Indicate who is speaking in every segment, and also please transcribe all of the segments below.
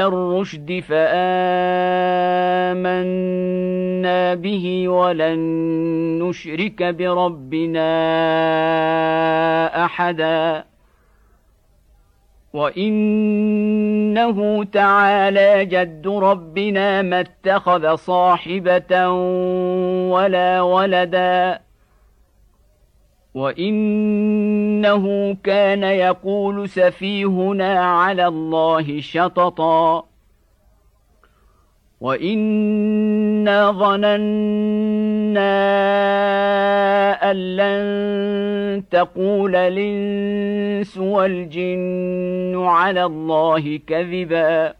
Speaker 1: إلى الرشد فآمنا به ولن نشرك بربنا أحدا. وإنه تعالى جد ربنا ما اتخذ صاحبة ولا ولدا. وانه كان يقول سفيهنا على الله شططا وانا ظننا ان لن تقول الانس والجن على الله كذبا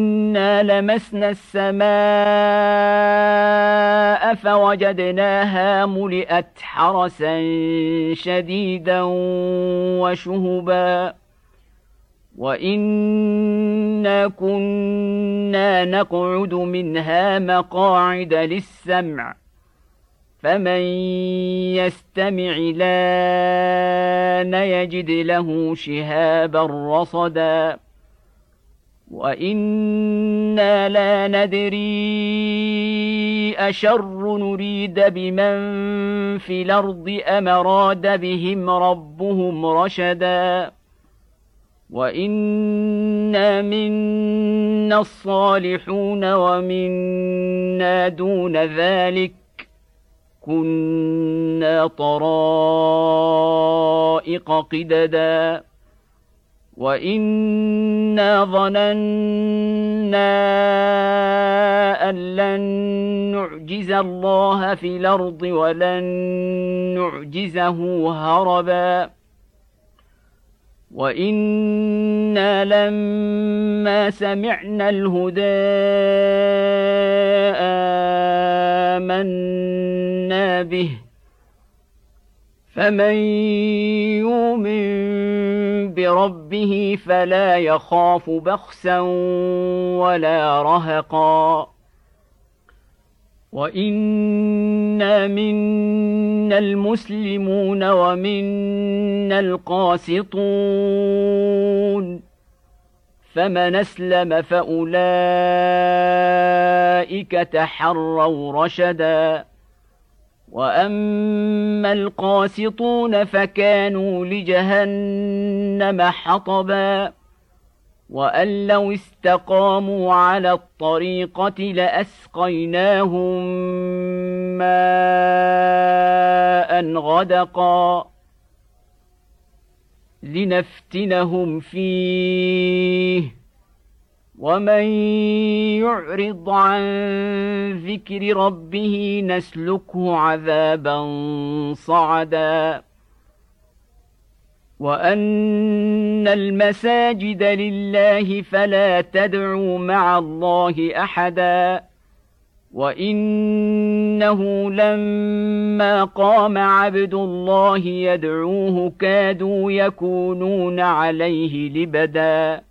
Speaker 1: وانا لمسنا السماء فوجدناها ملئت حرسا شديدا وشهبا وانا كنا نقعد منها مقاعد للسمع فمن يستمع لأن يجد له شهابا رصدا وأنا لا ندري اشر نريد بمن في الأرض ام اراد بهم ربهم رشدا وانا منا الصالحون ومنا دون ذلك كنا طرائق قددا وانا ظننا أن لن نعجز الله في الأرض ولن نعجزه هربا. وإنا لما سمعنا الهدى آمنا به فمن يؤمن بربه فلا يخاف بخسا ولا رهقا. وإنا منا المسلمون ومنا القاسطون. فمن أسلم فأولئك تحروا رشدا. واما القاسطون فكانوا لجهنم حطبا وان لو استقاموا على الطريقة لاسقيناهم ماء غدقا لنفتنهم فيه ومن يعرض عن ذكر ربه نسلكه عذابا صعدا وان المساجد لله فلا تدعوا مع الله احدا وانه لما قام عبد الله يدعوه كادوا يكونون عليه لبدا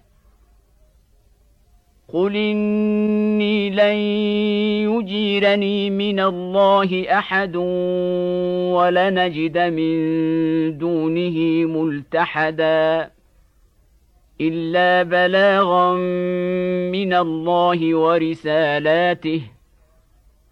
Speaker 1: قل اني لن يجيرني من الله احد ولنجد من دونه ملتحدا الا بلاغا من الله ورسالاته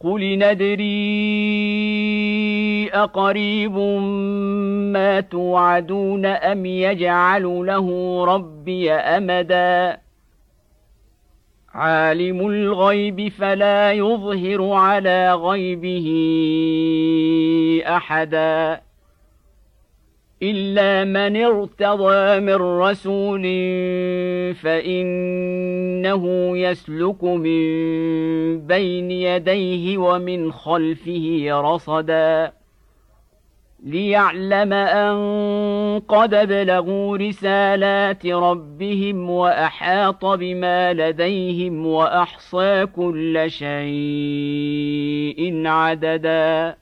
Speaker 1: قل ندري اقريب ما توعدون ام يجعل له ربي امدا عالم الغيب فلا يظهر على غيبه احدا الا من ارتضى من رسول فانه يسلك من بين يديه ومن خلفه رصدا ليعلم ان قد بلغوا رسالات ربهم واحاط بما لديهم واحصى كل شيء عددا